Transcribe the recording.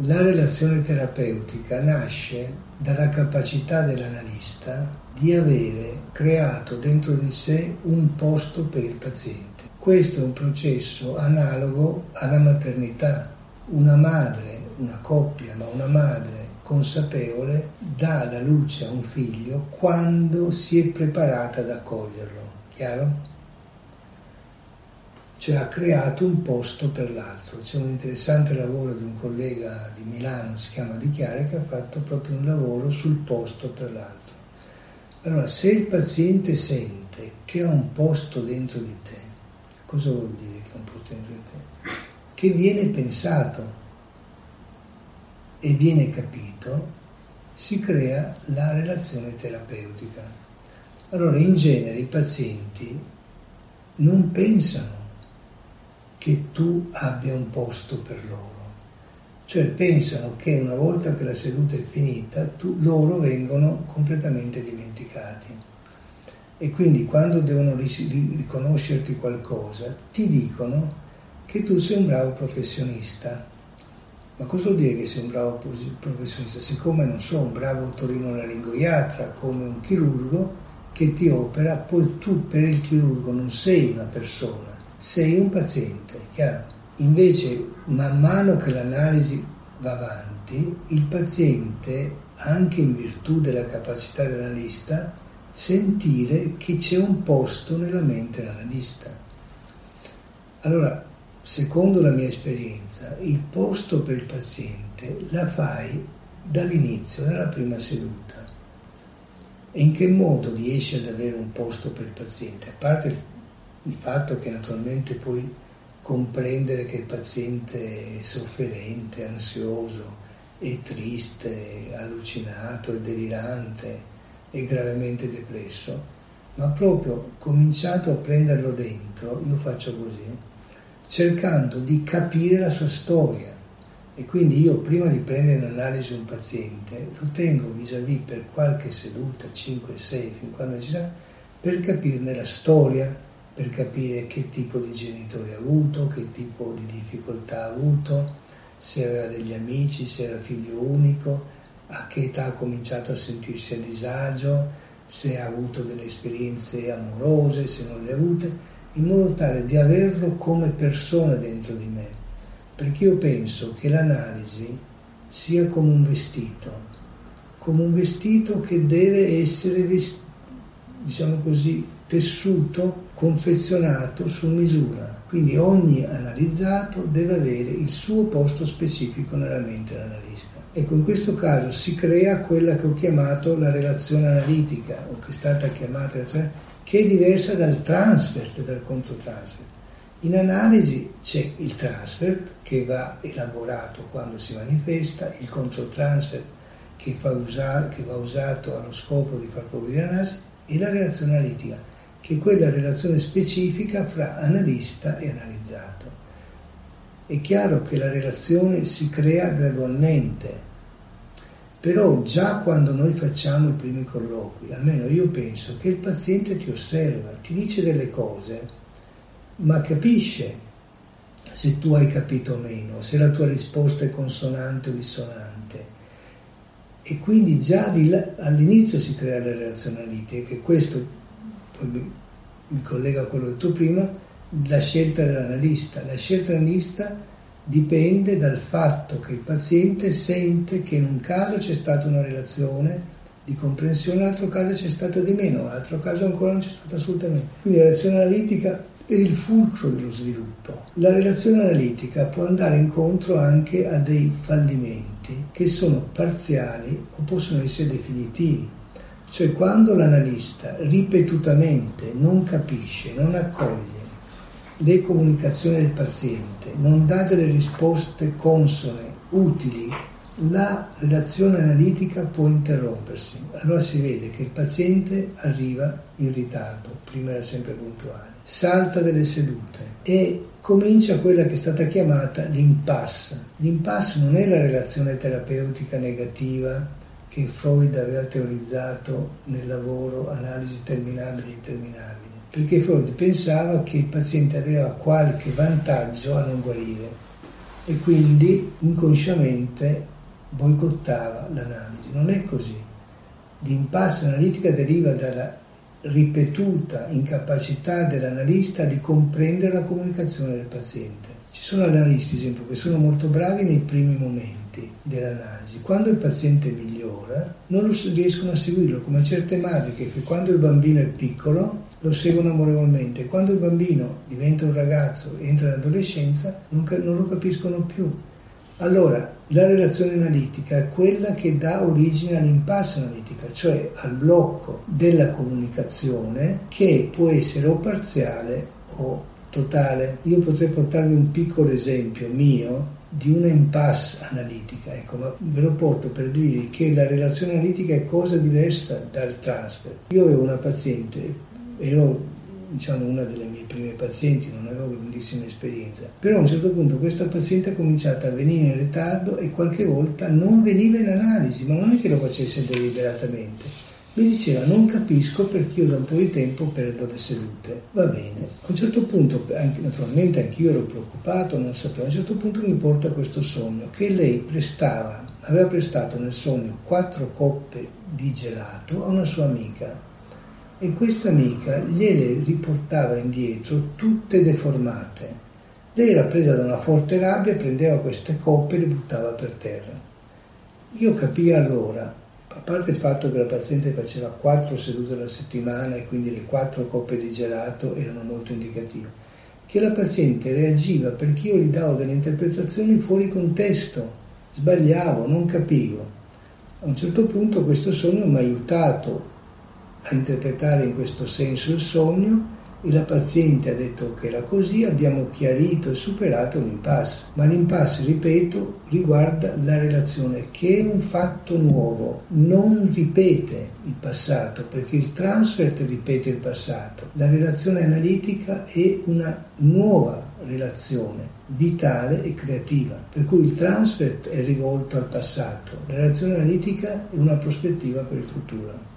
La relazione terapeutica nasce dalla capacità dell'analista di avere creato dentro di sé un posto per il paziente. Questo è un processo analogo alla maternità. Una madre, una coppia, ma una madre consapevole dà la luce a un figlio quando si è preparata ad accoglierlo. Chiaro? Cioè ha creato un posto per l'altro. C'è un interessante lavoro di un collega di Milano, si chiama Di Chiare, che ha fatto proprio un lavoro sul posto per l'altro. Allora, se il paziente sente che ha un posto dentro di te, cosa vuol dire che ha un posto dentro di te? Che viene pensato e viene capito, si crea la relazione terapeutica. Allora, in genere i pazienti non pensano che tu abbia un posto per loro. Cioè pensano che una volta che la seduta è finita, tu, loro vengono completamente dimenticati. E quindi quando devono riconoscerti qualcosa, ti dicono che tu sei un bravo professionista. Ma cosa vuol dire che sei un bravo professionista? Siccome non sono un bravo otorinolaringoiatra come un chirurgo che ti opera, poi tu per il chirurgo non sei una persona, sei un paziente, chiaro? Invece, man mano che l'analisi va avanti, il paziente, anche in virtù della capacità dell'analista, sentire che c'è un posto nella mente dell'analista. Allora, secondo la mia esperienza, il posto per il paziente la fai dall'inizio, dalla prima seduta. E in che modo riesci ad avere un posto per il paziente? A parte il fatto che naturalmente puoi comprendere che il paziente è sofferente, ansioso, è triste, allucinato, è delirante, è gravemente depresso, ma proprio cominciato a prenderlo dentro, io faccio così, cercando di capire la sua storia. E quindi io prima di prendere in analisi un paziente lo tengo vis-à-vis per qualche seduta, 5, 6, fin quando ci sarà, per capirne la storia, per capire che tipo di genitori ha avuto, che tipo di difficoltà ha avuto, se aveva degli amici, se era figlio unico, a che età ha cominciato a sentirsi a disagio, se ha avuto delle esperienze amorose, se non le ha avute, in modo tale di averlo come persona dentro di me. Perché io penso che l'analisi sia come un vestito, come un vestito che deve essere, diciamo così, tessuto confezionato su misura, quindi ogni analizzato deve avere il suo posto specifico nella mente dell'analista. Ecco, in questo caso si crea quella che ho chiamato la relazione analitica, o che è stata chiamata relazione, che è diversa dal transfert e dal controtransfert. In analisi c'è il transfert che va elaborato quando si manifesta, il controtransfert che, usa, che va usato allo scopo di far progredire l'analisi e la relazione analitica che quella relazione specifica fra analista e analizzato. È chiaro che la relazione si crea gradualmente, però già quando noi facciamo i primi colloqui, almeno io penso che il paziente ti osserva, ti dice delle cose, ma capisce se tu hai capito o meno, se la tua risposta è consonante o dissonante. E quindi già là, all'inizio si crea la relazione analitica, che questo mi, collega a quello detto prima, la scelta dell'analista. La scelta dell'analista dipende dal fatto che il paziente sente che in un caso c'è stata una relazione di comprensione, in un altro caso c'è stata di meno, in un altro caso ancora non c'è stata assolutamente. Quindi la relazione analitica è il fulcro dello sviluppo. La relazione analitica può andare incontro anche a dei fallimenti che sono parziali o possono essere definitivi. Cioè quando l'analista ripetutamente non capisce, non accoglie le comunicazioni del paziente, non dà delle risposte consone, utili, la relazione analitica può interrompersi. Allora si vede che il paziente arriva in ritardo, prima era sempre puntuale, salta delle sedute e comincia quella che è stata chiamata l'impasse. L'impasse non è la relazione terapeutica negativa che Freud aveva teorizzato nel lavoro Analisi terminabili e interminabili, perché Freud pensava che il paziente aveva qualche vantaggio a non guarire. e quindi inconsciamente boicottava l'analisi. Non è così. L'impasse analitica deriva dalla ripetuta incapacità dell'analista di comprendere la comunicazione del paziente. Ci sono analisti, esempio, che sono molto bravi nei primi momenti dell'analisi. Quando il paziente migliora, non riescono a seguirlo, come certe madri che quando il bambino è piccolo lo seguono amorevolmente. Quando il bambino diventa un ragazzo, entra in adolescenza, non, non lo capiscono più. Allora, la relazione analitica è quella che dà origine all'impasse analitica, cioè al blocco della comunicazione che può essere o parziale o totale. Io potrei portarvi un piccolo esempio mio di una impasse analitica, ecco, ma ve lo porto per dirvi che la relazione analitica è cosa diversa dal transfer. Io avevo una paziente, ero diciamo, una delle mie prime pazienti, non avevo grandissima esperienza, però a un certo punto questa paziente ha cominciato a venire in ritardo e qualche volta non veniva in analisi, ma non è che lo facesse deliberatamente. Mi diceva non capisco perché io da un po' di tempo perdo le sedute. Va bene. A un certo punto, anche, naturalmente anch'io ero preoccupato, non sapevo, a un certo punto mi porta questo sogno che lei prestava, aveva prestato nel sogno quattro coppe di gelato a una sua amica e questa amica gliele riportava indietro tutte deformate. Lei era presa da una forte rabbia, prendeva queste coppe e le buttava per terra. Io capii allora, a parte il fatto che la paziente faceva quattro sedute alla settimana e quindi le quattro coppe di gelato erano molto indicative, che la paziente reagiva perché io gli davo delle interpretazioni fuori contesto, sbagliavo, non capivo. A un certo punto questo sogno mi ha aiutato a interpretare in questo senso il sogno la paziente ha detto che era così, abbiamo chiarito e superato l'impasse. Ma l'impasse, ripeto, riguarda la relazione che è un fatto nuovo, non ripete il passato, perché il transfert ripete il passato. La relazione analitica è una nuova relazione vitale e creativa, per cui il transfert è rivolto al passato, la relazione analitica è una prospettiva per il futuro.